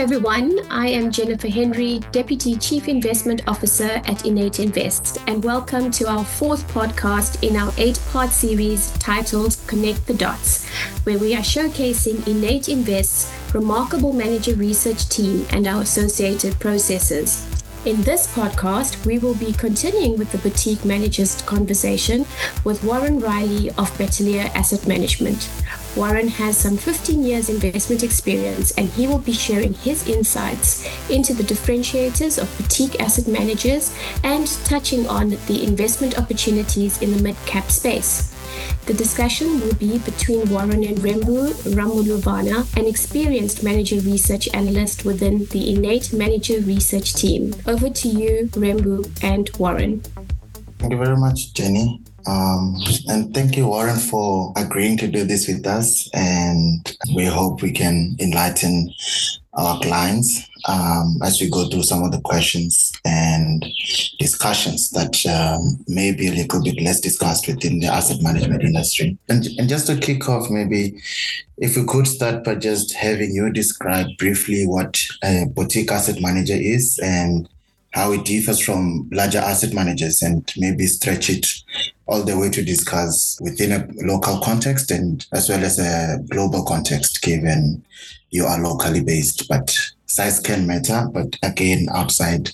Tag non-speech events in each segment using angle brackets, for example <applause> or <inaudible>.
everyone. I am Jennifer Henry, Deputy Chief Investment Officer at INN8 Invest, and welcome to our fourth podcast in our eight part series titled Connect the Dots, where we are showcasing INN8 Invest's remarkable manager research team and our associated processes. In this podcast, we will be continuing with the boutique managers conversation with Warren Riley of Bateleur Asset Management. Warren has some 15 years investment experience and he will be sharing his insights into the differentiators of boutique asset managers and touching on the investment opportunities in the mid-cap space. The discussion will be between Warren and Rembu Ramuluvhana, an experienced manager research analyst within the INN8 Manager Research team. Over to you, Rembu and Warren. Thank you very much, Jenny. Um, and thank you, Warren, for agreeing to do this with us. And we hope we can enlighten our clients um, as we go through some of the questions and discussions that um, may be a little bit less discussed within the asset management industry. And, and just to kick off, maybe if we could start by just having you describe briefly what a boutique asset manager is and how it differs from larger asset managers and maybe stretch it all the way to discuss within a local context and as well as a global context, given you are locally based. But size can matter, but again, outside,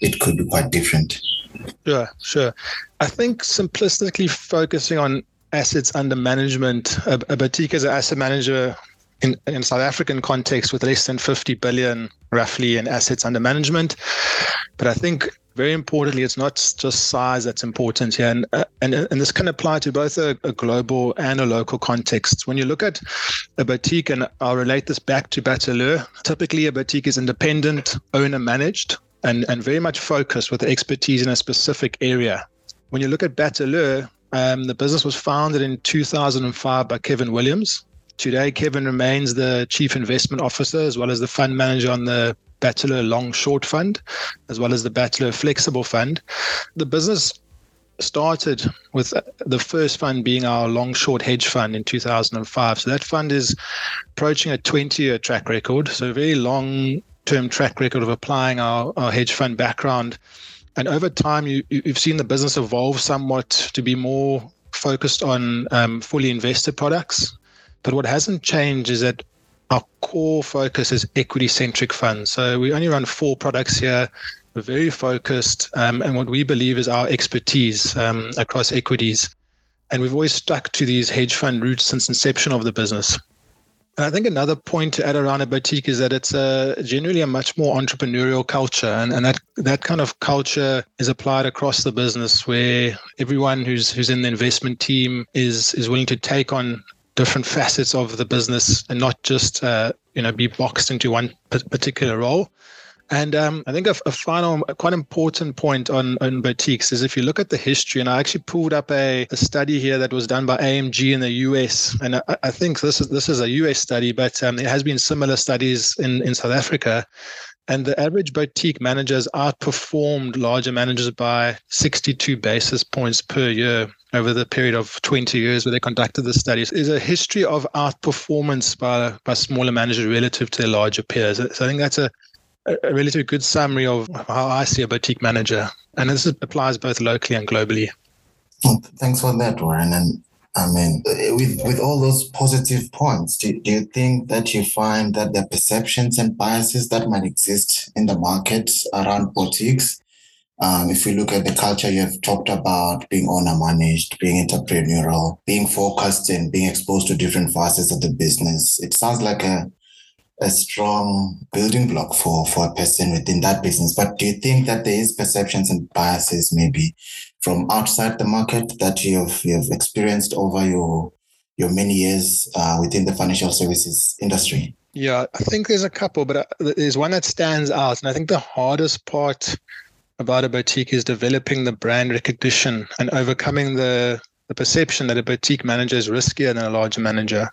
it could be quite different. Sure, sure. I think simplistically focusing on assets under management, a, a boutique as an asset manager in, in South African context with less than 50 billion roughly in assets under management. But I think very importantly, it's not just size that's important here, and uh, and and this can apply to both a, a, global and a local context. When you look at a boutique, and I'll relate this back to Bateleur, typically a boutique is independent, owner managed, and and very much focused with expertise in a specific area. When you look at Bateleur, um, the business was founded in 2005 by Kevin Williams. Today, Kevin remains the chief investment officer as well as the fund manager on the Bateleur Long Short Fund, as well as the Bateleur Flexible Fund. The business started with the first fund being our long short hedge fund in 2005. So that fund is approaching a 20 year track record. So a very long term track record of applying our, our hedge fund background. And over time, you, you've seen the business evolve somewhat to be more focused on um, fully invested products. But what hasn't changed is that our core focus is equity centric funds. So we only run four products here. We're very focused, um, and what we believe is our expertise um, across equities. And we've always stuck to these hedge fund roots since inception of the business. And I think another point to add around a boutique is that it's a, generally a much more entrepreneurial culture. And, and that, that kind of culture is applied across the business where everyone who's, who's in the investment team is, is willing to take on different facets of the business and not just uh, you know be boxed into one particular role. And um, I think a, a, final, quite important point on, on boutiques is if you look at the history, and I actually pulled up a, a study here that was done by AMG in the US, and I, I think this is this is a US study, but um, there has been similar studies in in South Africa. And the average boutique managers outperformed larger managers by 62 basis points per year over the period of 20 years where they conducted the studies is a history of outperformance by, by smaller managers relative to their larger peers. So I think that's a, a relatively good summary of how I see a boutique manager. And this applies both locally and globally. Thanks for that, Warren. And I mean, with with all those positive points, do, do you think that you find that the perceptions and biases that might exist in the market around boutiques um, if we look at the culture you have talked about, being owner managed, being entrepreneurial, being focused and being exposed to different facets of the business, it sounds like a a strong building block for for a person within that business. But do you think that there is perceptions and biases maybe from outside the market that you've you've experienced over your your many years uh, within the financial services industry? Yeah, I think there's a couple, but uh, there's one that stands out, and I think the hardest part about a boutique is developing the brand recognition and overcoming the, the perception that a boutique manager is riskier than a larger manager.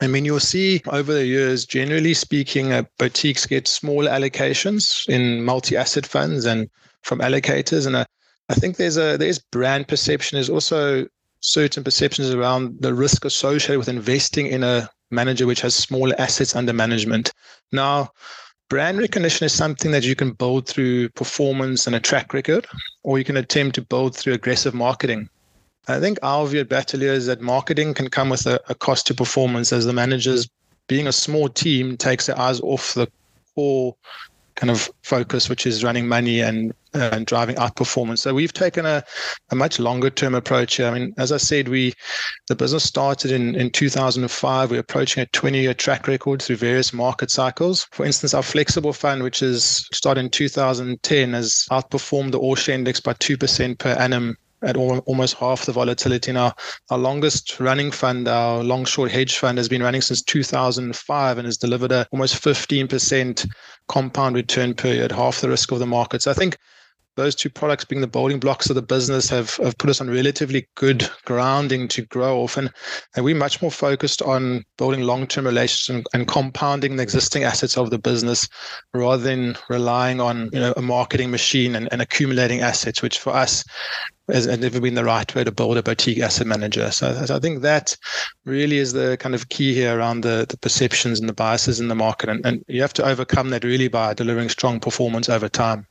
I mean, you'll see over the years, generally speaking, uh, boutiques get small allocations in multi-asset funds and from allocators. And uh, I think there's a there's brand perception. There's also certain perceptions around the risk associated with investing in a manager which has smaller assets under management. Now, brand recognition is something that you can build through performance and a track record, or you can attempt to build through aggressive marketing. I think our view at Bateleur is that marketing can come with a, a cost to performance as the managers, being a small team, takes their eyes off the core kind of focus, which is running money and, uh, and driving out performance. So we've taken a, a much longer term approach here. I mean, as I said, we the business started in, in 2005. We're approaching a 20 year track record through various market cycles. For instance, our flexible fund, which is started in 2010, has outperformed the All Share Index by 2% per annum at almost half the volatility. Now, our longest running fund, our long short hedge fund, has been running since 2005 and has delivered a almost 15% compound return per year at half the risk of the market. So I think those two products being the building blocks of the business have, have put us on relatively good grounding to grow off. And, and we're much more focused on building long-term relationships and, and, compounding the existing assets of the business rather than relying on you know, a marketing machine and, and accumulating assets, which for us has, never been the right way to build a boutique asset manager. So, so, I think that really is the kind of key here around the, the perceptions and the biases in the market. And, and you have to overcome that really by delivering strong performance over time.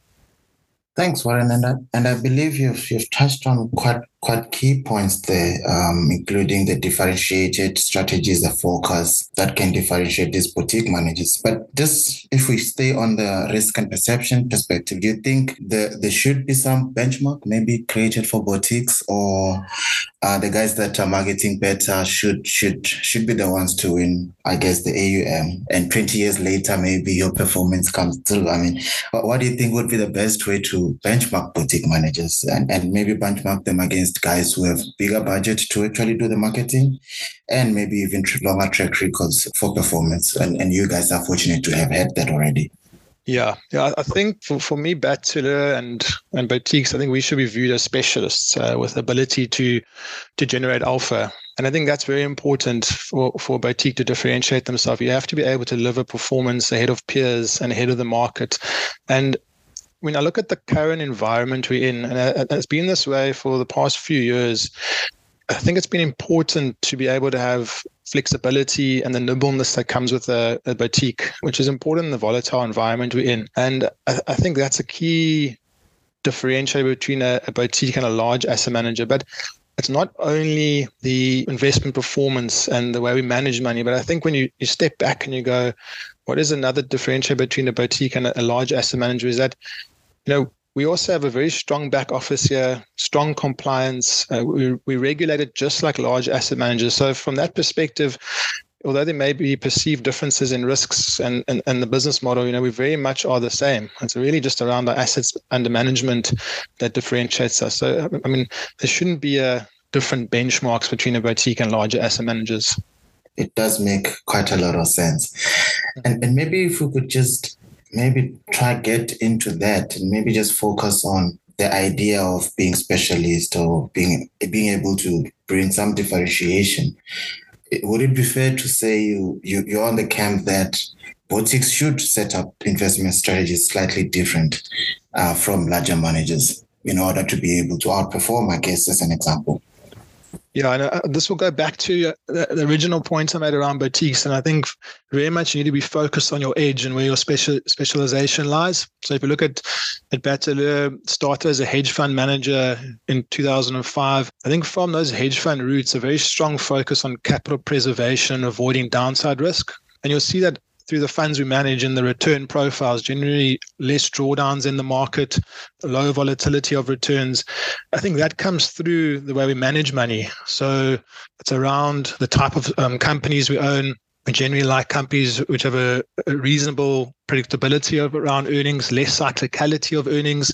Thanks, Warren. And I, and I believe you've, you've touched on quite quite key points there, um, including the differentiated strategies, the focus that can differentiate these boutique managers. But just if we stay on the risk and perception perspective, do you think the, there should be some benchmark maybe created for boutiques or uh, the guys that are marketing better should should should be the ones to win, I guess, the AUM. And 20 years later, maybe your performance comes through. I mean, what do you think would be the best way to benchmark boutique managers and, and maybe benchmark them against guys who have bigger budget to actually do the marketing and maybe even longer track records for performance? And, and you guys are fortunate to have had that already. Yeah, yeah. I think for, for me, Bateleur and and boutiques, I think we should be viewed as specialists uh, with ability to to generate alpha. And I think that's very important for, for boutique to differentiate themselves. You have to be able to deliver performance ahead of peers and ahead of the market. And when I look at the current environment we're in, and it's been this way for the past few years, I think it's been important to be able to have flexibility and the nimbleness that comes with a, a boutique, which is important in the volatile environment we're in. And I, I think that's a key differentiator between a, a boutique and a large asset manager. But it's not only the investment performance and the way we manage money, but I think when you, you step back and you go, what is another differentiator between a boutique and a, a large asset manager is that, you know, we also have a very strong back office here, strong compliance. Uh, we, we regulate it just like large asset managers. So from that perspective, although there may be perceived differences in risks and, and, and the business model, you know, we very much are the same. It's really just around our assets under management that differentiates us. So, I mean, there shouldn't be a different benchmarks between a boutique and larger asset managers. It does make quite a lot of sense. And, and maybe if we could just maybe try get into that and maybe just focus on the idea of being specialist or being being able to bring some differentiation. Would it be fair to say you, you you're on the camp that boutiques should set up investment strategies slightly different uh, from larger managers in order to be able to outperform, I guess, as an example? Yeah, and uh, this will go back to uh, the, the, original points I made around boutiques, and I think very much you need to be focused on your edge and where your special specialization lies. So if you look at at Bateleur, started as a hedge fund manager in 2005. I think from those hedge fund roots, a very strong focus on capital preservation, avoiding downside risk. And you'll see that through the funds we manage and the return profiles, generally less drawdowns in the market, low volatility of returns. I think that comes through the way we manage money. So it's around the type of um, companies we own. We generally like companies which have a, a reasonable predictability of around earnings, less cyclicality of earnings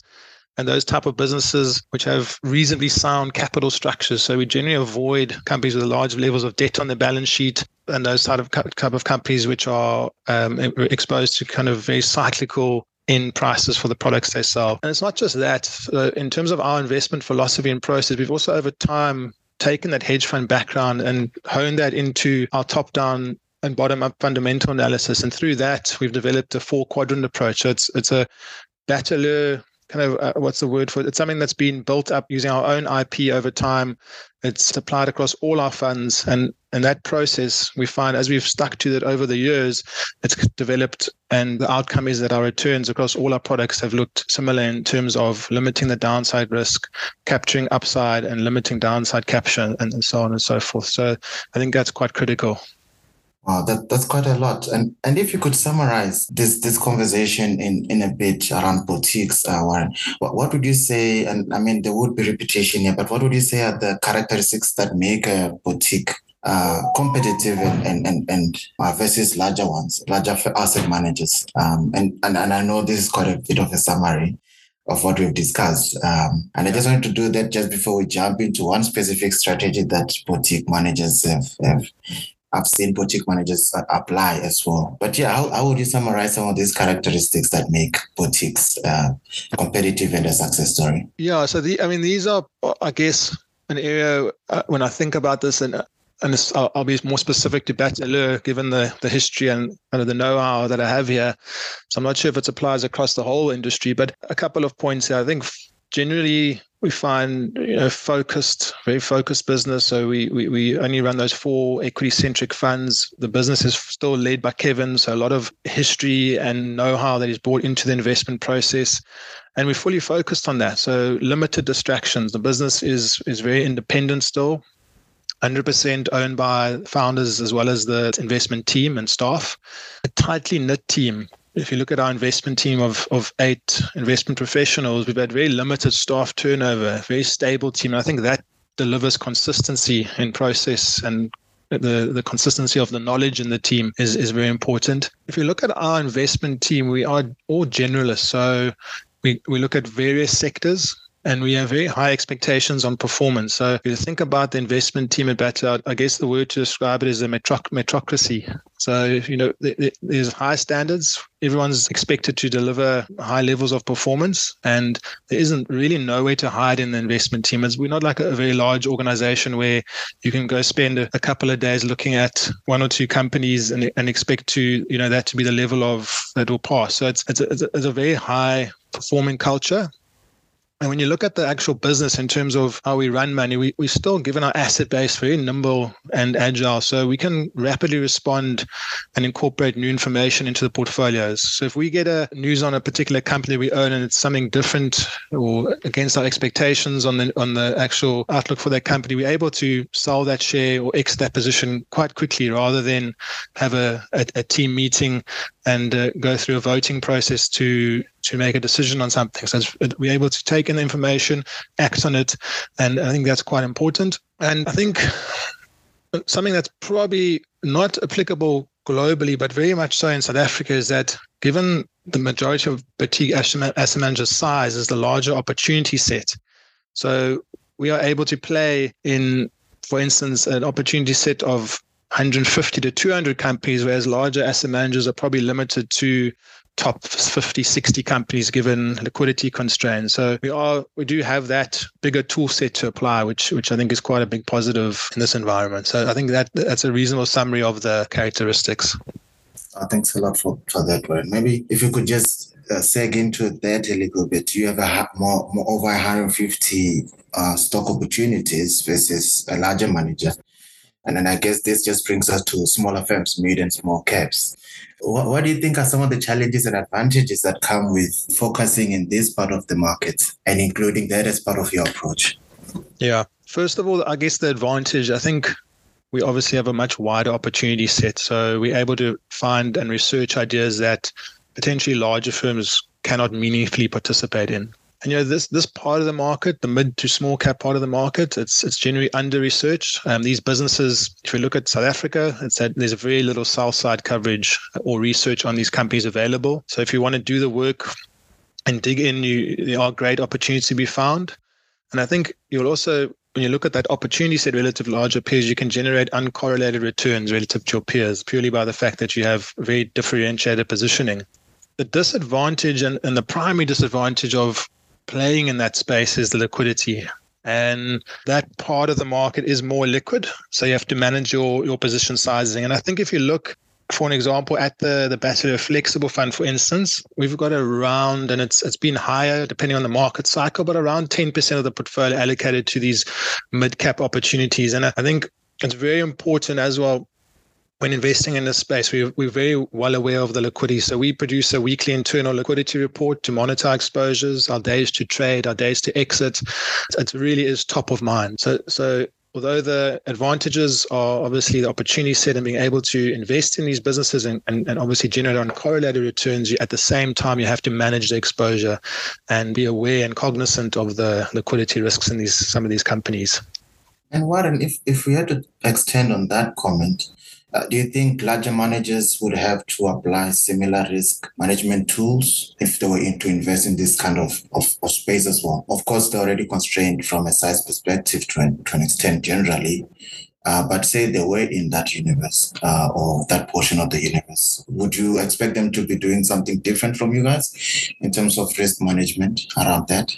and those type of businesses which have reasonably sound capital structures. So we generally avoid companies with large levels of debt on their balance sheet and those type of type of companies which are um, exposed to kind of very cyclical in prices for the products they sell. And it's not just that. in terms of our investment philosophy and process, we've also over time taken that hedge fund background and honed that into our top-down and bottom-up fundamental analysis. And through that, we've developed a four-quadrant approach. So it's it's a Bateleur kind of uh, what's the word for it? It's something that's been built up using our own IP over time. It's applied across all our funds, and and that process we find as we've stuck to it over the years, it's developed, and the outcome is that our returns across all our products have looked similar in terms of limiting the downside risk, capturing upside, and limiting downside capture, and, and so on and so forth. So I think that's quite critical. Wow, that, that's quite a lot. And and if you could summarize this this conversation in, in a bit around boutiques, uh, Warren, what, what would you say? And I mean, there would be repetition here, but what would you say are the characteristics that make a boutique uh, competitive and and and, and uh, versus larger ones, larger asset managers? Um, and, and and I know this is quite a bit of a summary of what we've discussed. Um, and I just wanted to do that just before we jump into one specific strategy that boutique managers have, have I've seen boutique managers apply as well. But yeah, how, how would you summarize some of these characteristics that make boutiques uh, competitive and a success story? Yeah, so the I mean these are I guess an area uh, when I think about this and and this, I'll, I'll, be more specific to Bateleur given the, the history and kind of the know-how that I have here. So I'm not sure if it applies across the whole industry, but a couple of points here. I think generally we find you know focused very focused business. So we, we we only run those four equity centric funds. The business is still led by kevin so a lot of history and know-how that is brought into the investment process. And we're fully focused on that. So limited distractions. The business is is very independent still 100% owned by founders as well as the investment team and staff. A tightly knit team if you look at our investment team of, of eight investment professionals, we've had very limited staff turnover, very stable team. And I think that delivers consistency in process and the, the consistency of the knowledge in the team is, is very important. If you look at our investment team, we are all generalists. So we, we look at various sectors and we have very high expectations on performance. So if you think about the investment team at Bateleur, I guess the word to describe it is a metroc- metrocracy. So you know, there's high standards. Everyone's expected to deliver high levels of performance, and there isn't really nowhere to hide in the investment team. We're not like a, very large organization where you can go spend a, a, couple of days looking at one or two companies and, and expect to you know that to be the level of that will pass. So it's it's a, it's a very high performing culture and when you look at the actual business in terms of how we run money, we, we still, given our asset base, very nimble and agile. So we can rapidly respond and incorporate new information into the portfolios. So if we get a news on a particular company we own and it's something different or against our expectations on the on the actual outlook for that company, we're able to sell that share or exit that position quite quickly rather than have a, a, a team meeting and uh, go through a voting process to to make a decision on something. So we're able to take in the information, act on it, and I think that's quite important. And I think something that's probably not applicable globally, but very much so in South Africa, is that given the majority of boutique asset managers' size is the larger opportunity set. So we are able to play in, for instance, an opportunity set of 150 to 200 companies, whereas larger asset managers are probably limited to top 50, 60 companies given liquidity constraints. So we are we do have that bigger tool set to apply, which which I think is quite a big positive in this environment. So I think that that's a reasonable summary of the characteristics. Uh, thanks a lot for, for that, Warren. Maybe if you could just uh, seg into that a little bit. You have a more, more over 150 uh, stock opportunities versus a larger manager. And then I guess this just brings us to smaller firms, mid and small caps. What, what, do you think are some of the challenges and advantages that come with focusing in this part of the market and including that as part of your approach? Yeah. First of all, I guess the advantage, I think we obviously have a much wider opportunity set. So we're able to find and research ideas that potentially larger firms cannot meaningfully participate in. And you know this this part of the market, the mid to small cap part of the market, it's it's generally under researched. Um, these businesses, if we look at South Africa, it's that there's very little sell side coverage or research on these companies available. So if you want to do the work and dig in, you there are great opportunities to be found. And I think you'll also when you look at that opportunity set relative to larger peers, you can generate uncorrelated returns relative to your peers purely by the fact that you have very differentiated positioning. The disadvantage and, and the primary disadvantage of playing in that space is the liquidity. And that part of the market is more liquid. So you have to manage your, your position sizing. And I think if you look for an example, at the the Bateleur Flexible Fund, for instance, we've got around, and it's it's been higher depending on the market cycle, but around 10% of the portfolio allocated to these mid cap opportunities. And I think it's very important as well when investing in this space, we, we're very well aware of the liquidity. So we produce a weekly internal liquidity report to monitor our exposures, our days to trade, our days to exit. It really is top of mind. So, so although the advantages are obviously the opportunity set and being able to invest in these businesses and, and, and obviously generate uncorrelated returns, at the same time, you have to manage the exposure and be aware and cognizant of the liquidity risks in these some of these companies. And Warren, if, if we had to extend on that comment, uh, do you think larger managers would have to apply similar risk management tools if they were to invest in this kind of, of, of space as well? Of course, they're already constrained from a size perspective to an, to an extent generally. Uh, but say they were in that universe uh, or that portion of the universe, would you expect them to be doing something different from you guys in terms of risk management around that?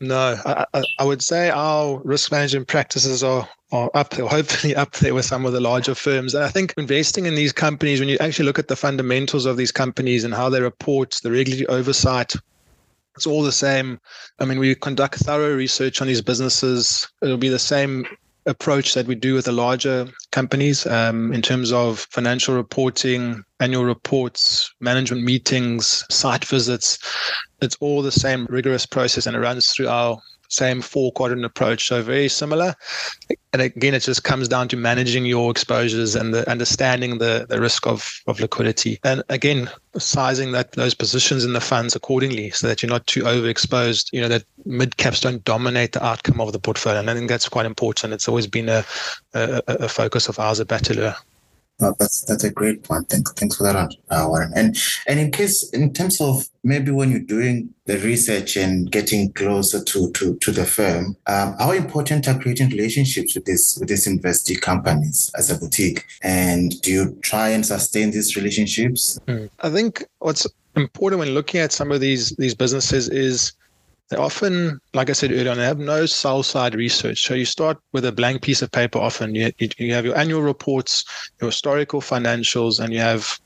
No, I, I, would say our risk management practices are, are up there, hopefully up there with some of the larger firms. And I think investing in these companies, when you actually look at the fundamentals of these companies and how they report, the regulatory oversight, it's all the same. I mean, we conduct thorough research on these businesses. It'll be the same approach that we do with the larger companies um, in terms of financial reporting, annual reports, management meetings, site visits. It's all the same rigorous process and it runs through our same four quadrant approach. So very similar. And again, it just comes down to managing your exposures and the understanding the, the risk of, of liquidity. And again, sizing that those positions in the funds accordingly so that you're not too overexposed, you know, that mid caps don't dominate the outcome of the portfolio. And I think that's quite important. It's always been a, a, a focus of ours at Bateleur. No, that's that's a great point. Thanks, thanks for that, uh, Warren. And and in case, in terms of maybe when you're doing the research and getting closer to to, to the firm, um, how important are creating relationships with this with these investee companies as a boutique? And do you try and sustain these relationships? Mm. I think what's important when looking at some of these these businesses is they often, like I said earlier, they have no sell side research. So you start with a blank piece of paper often. You, you have your annual reports, your historical financials, and you have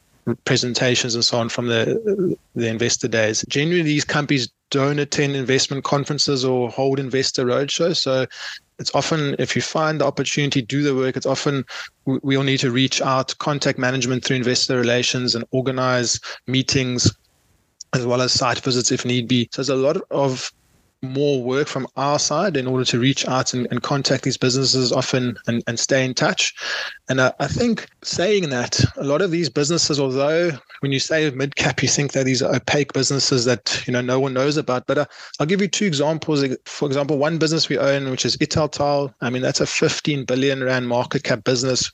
presentations and so on from the the investor days. Generally, these companies don't attend investment conferences or hold investor roadshows. So it's often if you find the opportunity, do the work. It's often we'll need to reach out, contact management through investor relations, and organize meetings as well as site visits if need be. So there's a lot of more work from our side in order to reach out and, and contact these businesses often and, and stay in touch. And uh, I think saying that a lot of these businesses, although when you say mid cap, you think that these are opaque businesses that you know no one knows about. But uh, I'll give you two examples. For example, one business we own, which is Italtile. I mean, that's a 15 billion rand market cap business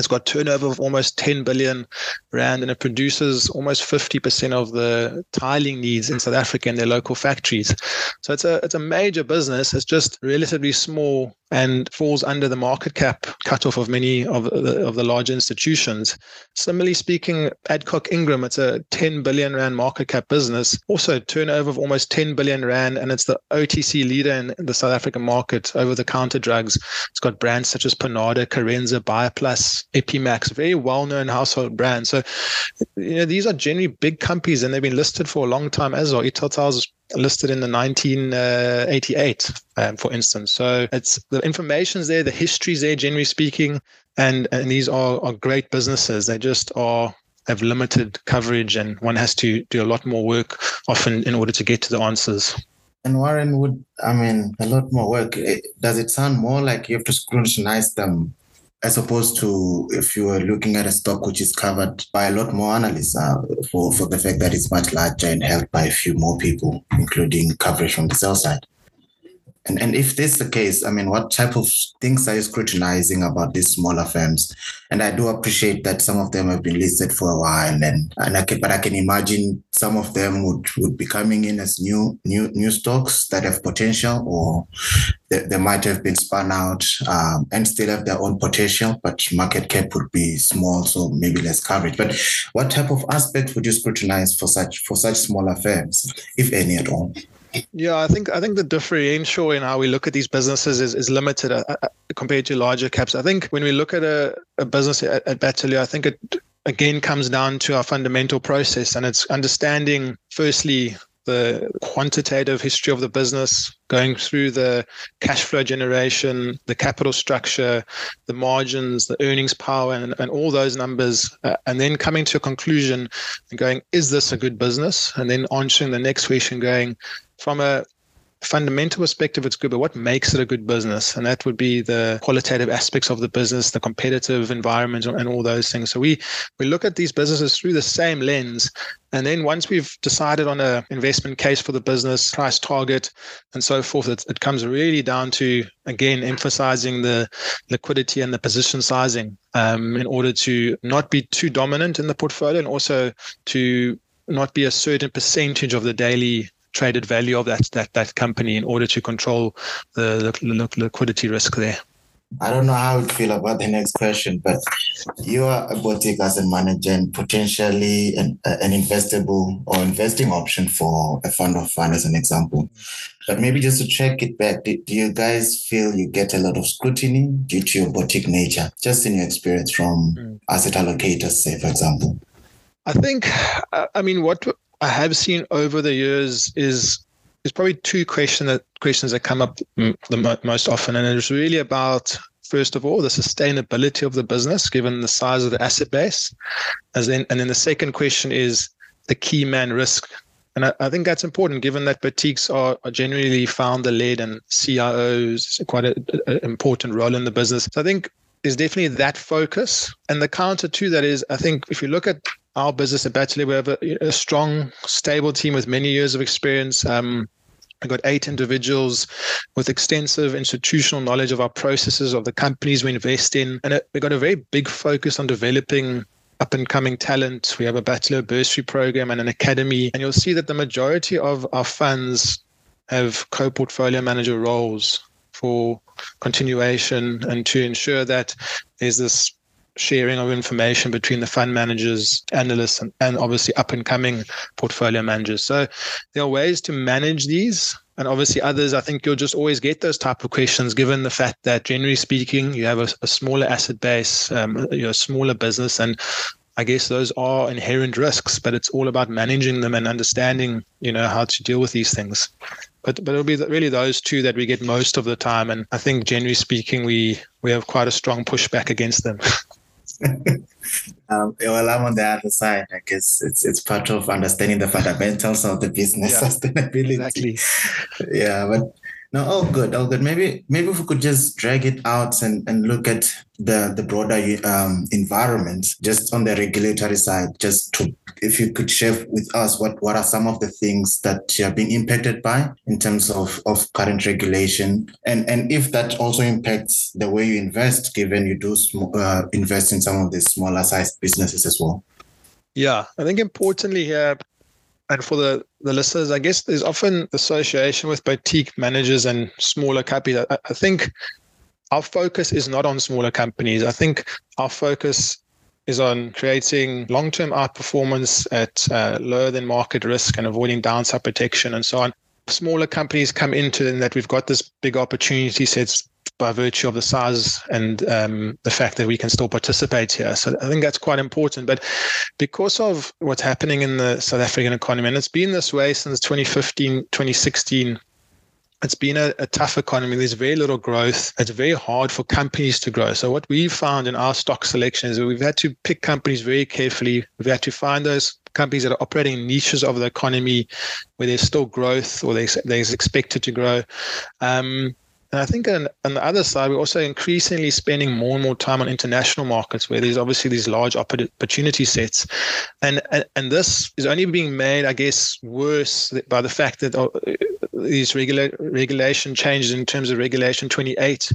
it's got turnover of almost 10 billion rand and it produces almost 50% of the tiling needs in South Africa in their local factories. So it's a it's a major business. It's just relatively small and falls under the market cap cutoff of many of the, of the large institutions. Similarly speaking, Adcock Ingram, it's a 10 billion rand market cap business, also turnover of almost 10 billion rand, and it's the OTC leader in the South African market over the counter drugs. It's got brands such as Panado, Corenza, Bioplus, Epimax, very well known household brands. So, you know, these are generally big companies and they've been listed for a long time as well. Italtile's listed in the 1988, um, for instance. So it's the information's there, the history's there, generally speaking, and and these are are great businesses. They just are have limited coverage, and one has to do a lot more work often in order to get to the answers. And Warren would, I mean, a lot more work. Does it sound more like you have to scrutinize them as opposed to if you were looking at a stock which is covered by a lot more analysts uh, for, for the fact that it's much larger and held by a few more people, including coverage from the sell side. And, and if this is the case, I mean, what type of things are you scrutinizing about these smaller firms? And I do appreciate that some of them have been listed for a while, and, and I can, but I can imagine some of them would, would be coming in as new new new stocks that have potential, or they, they might have been spun out um, and still have their own potential, but market cap would be small, so maybe less coverage. But what type of aspect would you scrutinize for such for such smaller firms, if any at all? Yeah, I think I think the differential in how we look at these businesses is, is limited uh, uh, compared to larger caps. I think when we look at a, a business at, at Bateleur, I think it again comes down to our fundamental process and it's understanding firstly the quantitative history of the business, going through the cash flow generation, the capital structure, the margins, the earnings power, and, and all those numbers, uh, and then coming to a conclusion and going, is this a good business? And then answering the next question, going, from a fundamental perspective, it's good, but what makes it a good business? And that would be the qualitative aspects of the business, the competitive environment, and all those things. So we we look at these businesses through the same lens. And then once we've decided on an investment case for the business, price target, and so forth, it, it comes really down to, again, emphasizing the liquidity and the position sizing um, in order to not be too dominant in the portfolio and also to not be a certain percentage of the daily traded value of that that that company in order to control the, the liquidity risk there. I don't know how you feel about the next question, but you are a boutique asset manager and potentially an, an investable or investing option for a fund of fund, as an example. But maybe just to check it back, do, do you guys feel you get a lot of scrutiny due to your boutique nature, just in your experience from mm. asset allocators, say, for example? I think, I mean, what I have seen over the years is is probably two question that questions that come up the most often, and it's really about first of all the sustainability of the business given the size of the asset base, as and then the second question is the key man risk. And I, I think that's important given that boutiques are, are generally founder led and CIOs quite an important role in the business. So I think there's definitely that focus. And the counter to that is, I think if you look at our business at Bateleur, we have a, a, strong, stable team with many years of experience. Um, I've got eight individuals with extensive institutional knowledge of our processes, of the companies we invest in. And we've got a very big focus on developing up and coming talent. We have a Bateleur bursary program and an academy. And you'll see that the majority of our funds have co portfolio manager roles for continuation and to ensure that there's this sharing of information between the fund managers, analysts, and, and obviously up and coming portfolio managers. So there are ways to manage these. And obviously, others, I think you'll just always get those type of questions, given the fact that generally speaking, you have a, a smaller asset base, um, you're a smaller business, and I guess those are inherent risks. But it's all about managing them and understanding, you know, how to deal with these things but but it'll be really those two that we get most of the time and i think generally speaking we we have quite a strong pushback against them <laughs> <laughs> um, well, I'm on the other side. I guess it's it's part of understanding the fundamentals of the business yeah, <laughs> sustainability. Exactly. Yeah, but no, all good, all good. Maybe maybe if we could just drag it out and, and look at the the broader um, environment, just on the regulatory side. Just to, if you could share with us what what are some of the things that you are being impacted by in terms of of current regulation, and and if that also impacts the way you invest, given you do sm- uh, invest in some of the smaller sized businesses as well. Yeah, I think importantly here, and for the, the listeners, I guess there's often association with boutique managers and smaller companies. I, I think our focus is not on smaller companies. I think our focus is on creating long-term outperformance at uh, lower than market risk and avoiding downside protection and so on. Smaller companies come into in that we've got this big opportunity sets by virtue of the size and um, the fact that we can still participate here. So I think that's quite important. But because of what's happening in the South African economy, and it's been this way since 2015, 2016, it's been a, a, tough economy. There's very little growth. It's very hard for companies to grow. So what we've found in our stock selection is that we've had to pick companies very carefully. We've had to find those companies that are operating in niches of the economy where there's still growth or there's, there's expected to grow. Um, and I think on, on, the other side, we're also increasingly spending more and more time on international markets where there's obviously these large opportunity sets. And, and, and this is only being made, I guess, worse by the fact that uh, these regula- regulation changes in terms of Regulation 28.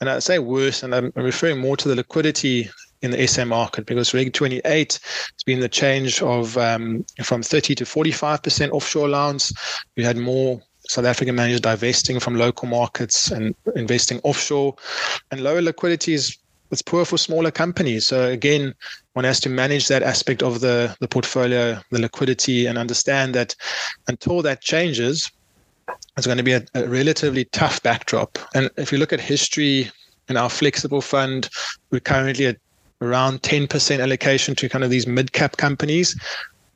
And I say worse, and I'm referring more to the liquidity in the SA market because Reg 28 has been the change of um, from 30 to 45% offshore allowance. We had more South African managers divesting from local markets and investing offshore. And lower liquidity is it's poor for smaller companies. So again, one has to manage that aspect of the, the portfolio, the liquidity, and understand that until that changes, it's going to be a, a relatively tough backdrop. And if you look at history in our flexible fund, we're currently at around 10% allocation to kind of these mid cap companies.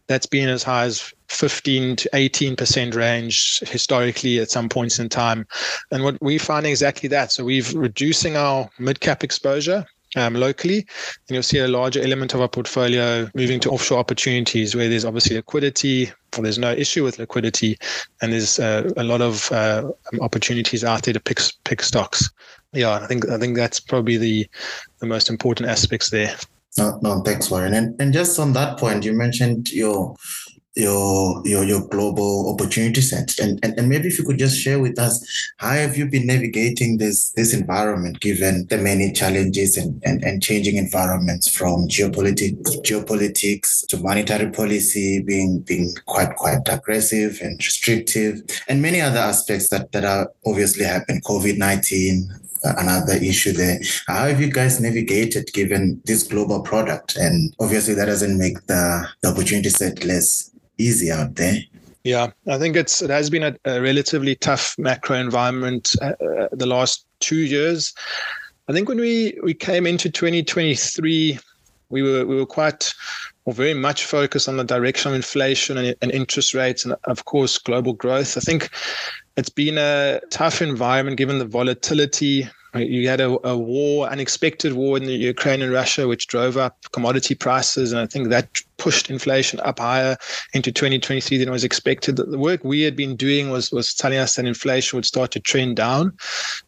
That's been as high as 15 to 18% range historically at some points in time. And what we find exactly that. So we've reducing our mid cap exposure um, locally, and you'll see a larger element of our portfolio moving to offshore opportunities where there's obviously liquidity, or there's no issue with liquidity, and there's uh, a lot of uh, opportunities out there to pick pick stocks. Yeah, I think I think that's probably the the most important aspects there. No, no, thanks, Warren. And and just on that point, you mentioned your your your your global opportunity set and, and and maybe if you could just share with us how have you been navigating this this environment given the many challenges and and, and changing environments from geopolitics geopolitics to monetary policy being being quite quite aggressive and restrictive and many other aspects that that are obviously happened covid-19 uh, another issue there. How have you guys navigated given this global product? And obviously, that doesn't make the, the opportunity set less easy out there. Yeah, I think it's it has been a, a relatively tough macro environment uh, uh, the last two years. I think when we we came into 2023, we were we were quite or very much focused on the direction of inflation and, and interest rates, and of course global growth. I think it's been a tough environment given the volatility you had a, a, war, unexpected war in the Ukraine and Russia, which drove up commodity prices, and I think that pushed inflation up higher into 2023 than was expected. The work we had been doing was was telling us that inflation would start to trend down,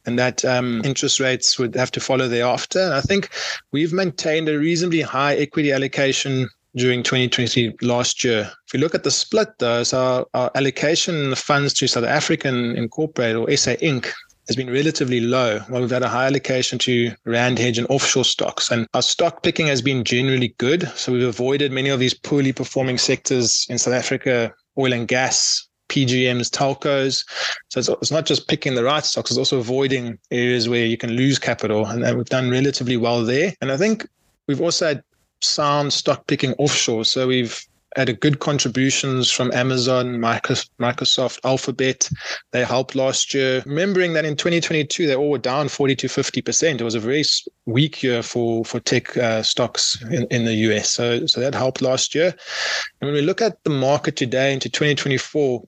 and that um, interest rates would have to follow thereafter. And I think we've maintained a reasonably high equity allocation during 2023 last year. If we look at the split, though, so our, our allocation the funds to South African Incorporated or SA Inc has been relatively low. While we've had a high allocation to Rand hedge and offshore stocks. And our stock picking has been generally good. So we've avoided many of these poorly performing sectors in South Africa, oil and gas, PGMs, telcos. So it's, it's, not just picking the right stocks, it's also avoiding areas where you can lose capital. And, and we've done relatively well there. And I think we've also had sound stock picking offshore. So we've had a good contributions from Amazon, Microsoft, Alphabet. They helped last year. Remembering that in 2022, they all were down 40 to 50%. It was a very weak year for, for tech uh, stocks in, in the US. So, so that helped last year. And when we look at the market today into 2024, I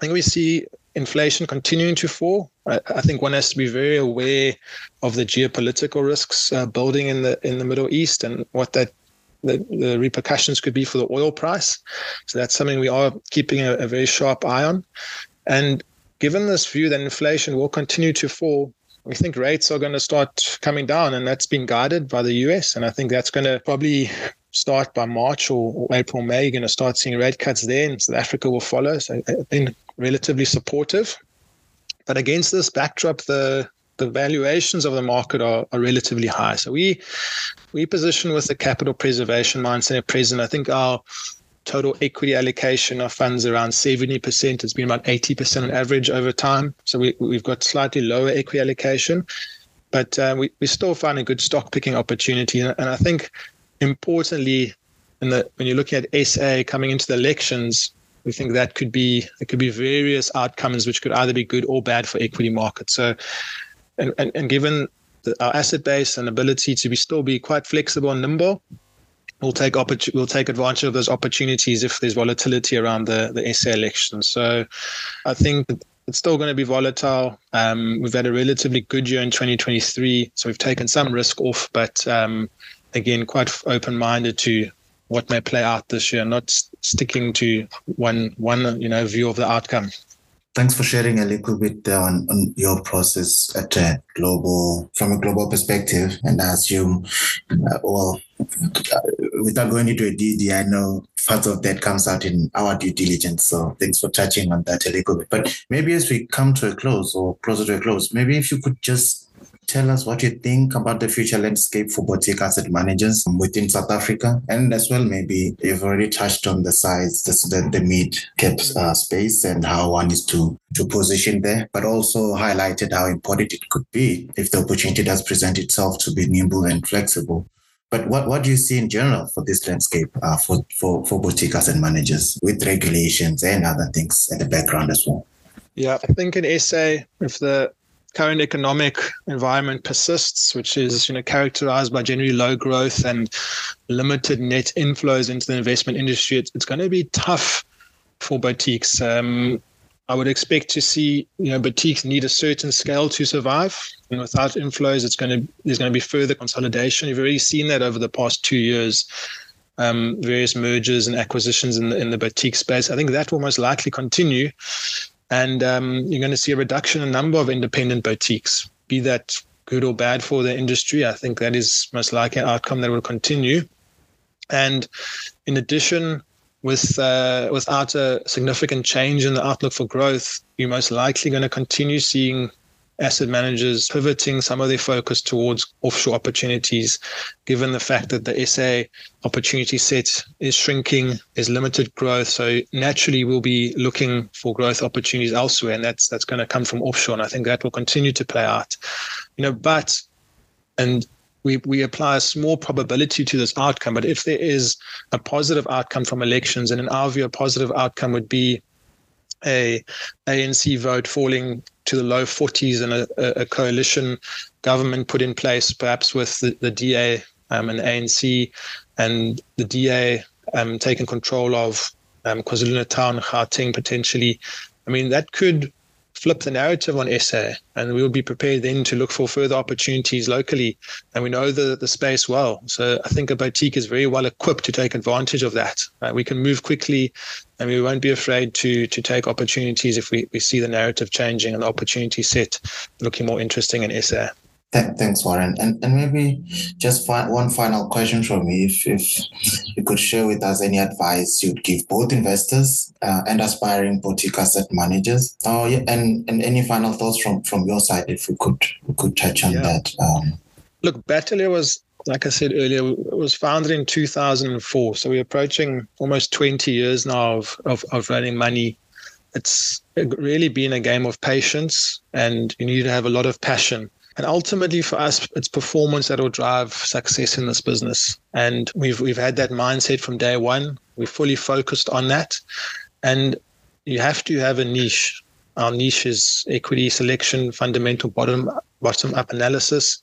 think we see inflation continuing to fall. I, I, think one has to be very aware of the geopolitical risks uh, building in the in the Middle East and what that the, the repercussions could be for the oil price. So that's something we are keeping a, a very sharp eye on. And given this view that inflation will continue to fall, we think rates are going to start coming down, and that's been guided by the US. And I think that's going to probably start by March or, April, May. You're going to start seeing rate cuts there, and South Africa will follow. So I've been relatively supportive. But against this backdrop, the the valuations of the market are, are relatively high. So we we position with the capital preservation mindset at present. I think our total equity allocation of funds around 70%. It's been about 80% on average over time. So we, we've got slightly lower equity allocation, but uh, we, we still find a good stock picking opportunity. And, and I think importantly, in the, when you're looking at SA coming into the elections, we think that could be there could be various outcomes which could either be good or bad for equity markets. So and, and, and given the, our asset base and ability to be still be quite flexible and nimble, we'll take oppor- we'll take advantage of those opportunities if there's volatility around the the SA election. So I think it's still going to be volatile. Um, we've had a relatively good year in 2023, so we've taken some risk off, but um, again, quite open-minded to what may play out this year, not sticking to one one you know view of the outcome. Thanks for sharing a little bit on, on your process at a global, from a global perspective. And I assume, uh, well, uh, without going into a DD, I know part of that comes out in our due diligence. So thanks for touching on that a little bit. But maybe as we come to a close or closer to a close, maybe if you could just tell us what you think about the future landscape for boutique asset managers within South Africa. And as well, maybe you've already touched on the size, the, the mid cap uh, space and how one is to, to position there, but also highlighted how important it could be if the opportunity does present itself to be nimble and flexible. But what, what do you see in general for this landscape uh, for, for, for boutique asset managers with regulations and other things in the background as well? Yeah, I think in SA, if the current economic environment persists, which is you know characterized by generally low growth and limited net inflows into the investment industry, it's, it's going to be tough for boutiques. Um, I would expect to see, you know, boutiques need a certain scale to survive. And without inflows, it's going to there's going to be further consolidation. You've already seen that over the past two years. Um, various mergers and acquisitions in the, in the boutique space. I think that will most likely continue, and um, you're going to see a reduction in number of independent boutiques. Be that good or bad for the industry, I think that is most likely an outcome that will continue. And in addition, with uh, without a significant change in the outlook for growth, you're most likely going to continue seeing asset managers pivoting some of their focus towards offshore opportunities, given the fact that the SA opportunity set is shrinking, there's limited growth. So naturally we'll be looking for growth opportunities elsewhere, and that's that's going to come from offshore. And I think that will continue to play out. You know, but and we, we apply a small probability to this outcome. But if there is a positive outcome from elections, and in our view, a positive outcome would be a ANC vote falling to the low 40s and a, a coalition government put in place, perhaps with the, the DA um, and ANC, and the DA um, taking control of um, KwaZulu-Natal and Gauteng potentially. I mean, that could flip the narrative on SA, and we'll be prepared then to look for further opportunities locally. And we know the, the space well. So I think a boutique is very well equipped to take advantage of that. Right? We can move quickly and we won't be afraid to to take opportunities if we, we see the narrative changing and the opportunity set looking more interesting in SA. Thanks, Warren. And and maybe just fi- one final question from me. If, if you could share with us any advice you'd give both investors uh, and aspiring boutique asset managers. Oh, yeah, and, and any final thoughts from, from your side, if we could we could touch on yeah. that. Um, Look, Bateleur was, like I said earlier, it was founded in 2004. So we're approaching almost 20 years now of, of, of running money. It's really been a game of patience, and you need to have a lot of passion and ultimately, for us, it's performance that will drive success in this business. And we've we've had that mindset from day one. We're fully focused on that, and you have to have a niche. Our niche is equity selection, fundamental bottom bottom up analysis.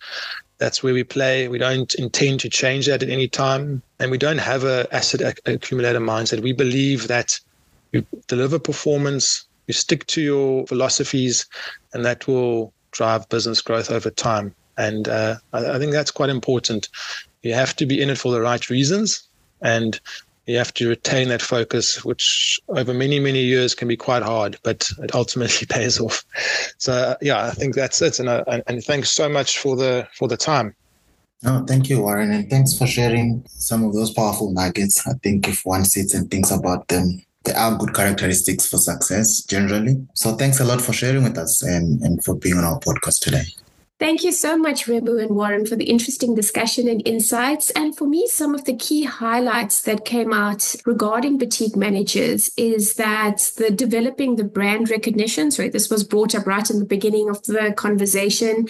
That's where we play. We don't intend to change that at any time, and we don't have a asset accumulator mindset. We believe that you deliver performance, you stick to your philosophies, and that will drive business growth over time. And uh, I, I think that's quite important. You have to be in it for the right reasons, and you have to retain that focus, which over many, many years can be quite hard, but it ultimately <laughs> pays off. So yeah, I think that's it. And, uh, and, thanks so much for the for the time. No, thank you, Warren, and thanks for sharing some of those powerful nuggets. I think if one sits and thinks about them, there are good characteristics for success generally. So thanks a lot for sharing with us and, and for being on our podcast today. Thank you so much, Rembu and Warren, for the interesting discussion and insights. And for me, some of the key highlights that came out regarding boutique managers is that the developing the brand recognition, sorry, this was brought up right in the beginning of the conversation,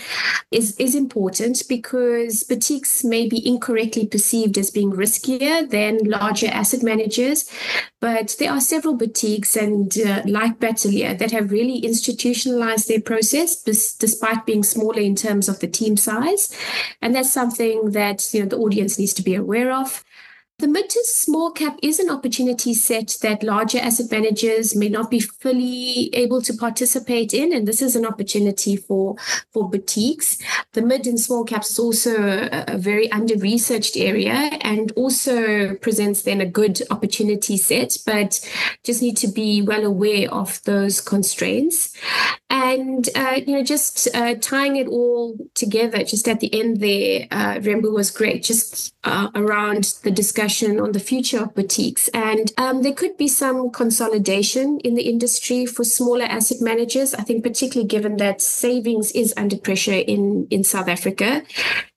is, is important because boutiques may be incorrectly perceived as being riskier than larger asset managers. But there are several boutiques and uh, like Bateleur that have really institutionalized their process despite being smaller in terms of the team size. And that's something that you know the audience needs to be aware of. The mid to small cap is an opportunity set that larger asset managers may not be fully able to participate in, and this is an opportunity for, for boutiques. The mid and small caps is also a, a very under researched area and also presents then a good opportunity set, but just need to be well aware of those constraints. And, uh, you know, just uh, tying it all together, just at the end there, uh, was great, just uh, around the discussion discussion on the future of boutiques. And um, there could be some consolidation in the industry for smaller asset managers. I think, particularly given that savings is under pressure in, in South Africa.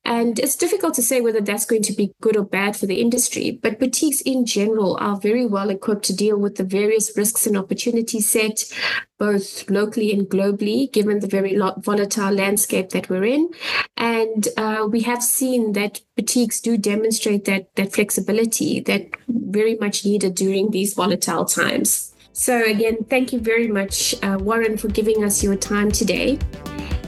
And it's difficult to say whether that's going to be good or bad for the industry. But boutiques in general are very well equipped to deal with the various risks and opportunities set, both locally and globally, given the very volatile landscape that we're in. And uh, we have seen that boutiques do demonstrate that, that flexibility that very much needed during these volatile times. So, again, thank you very much, uh, Warren, for giving us your time today.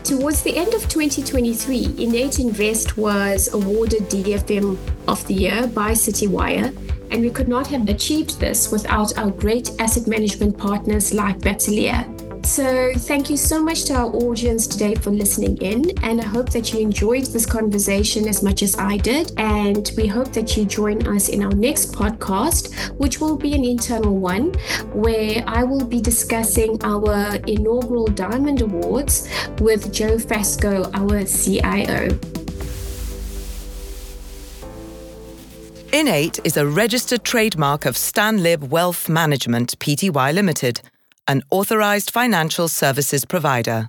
Towards the end of 2023, INN8 Invest was awarded DFM of the Year by Citywire, and we could not have achieved this without our great asset management partners like Bateleur. So, thank you so much to our audience today for listening in. And I hope that you enjoyed this conversation as much as I did. And we hope that you join us in our next podcast, which will be an internal one, where I will be discussing our inaugural Diamond Awards with Joe Fasco, our CIO. INN8 is a registered trademark of Stanlib Wealth Management Pty Limited an authorized financial services provider.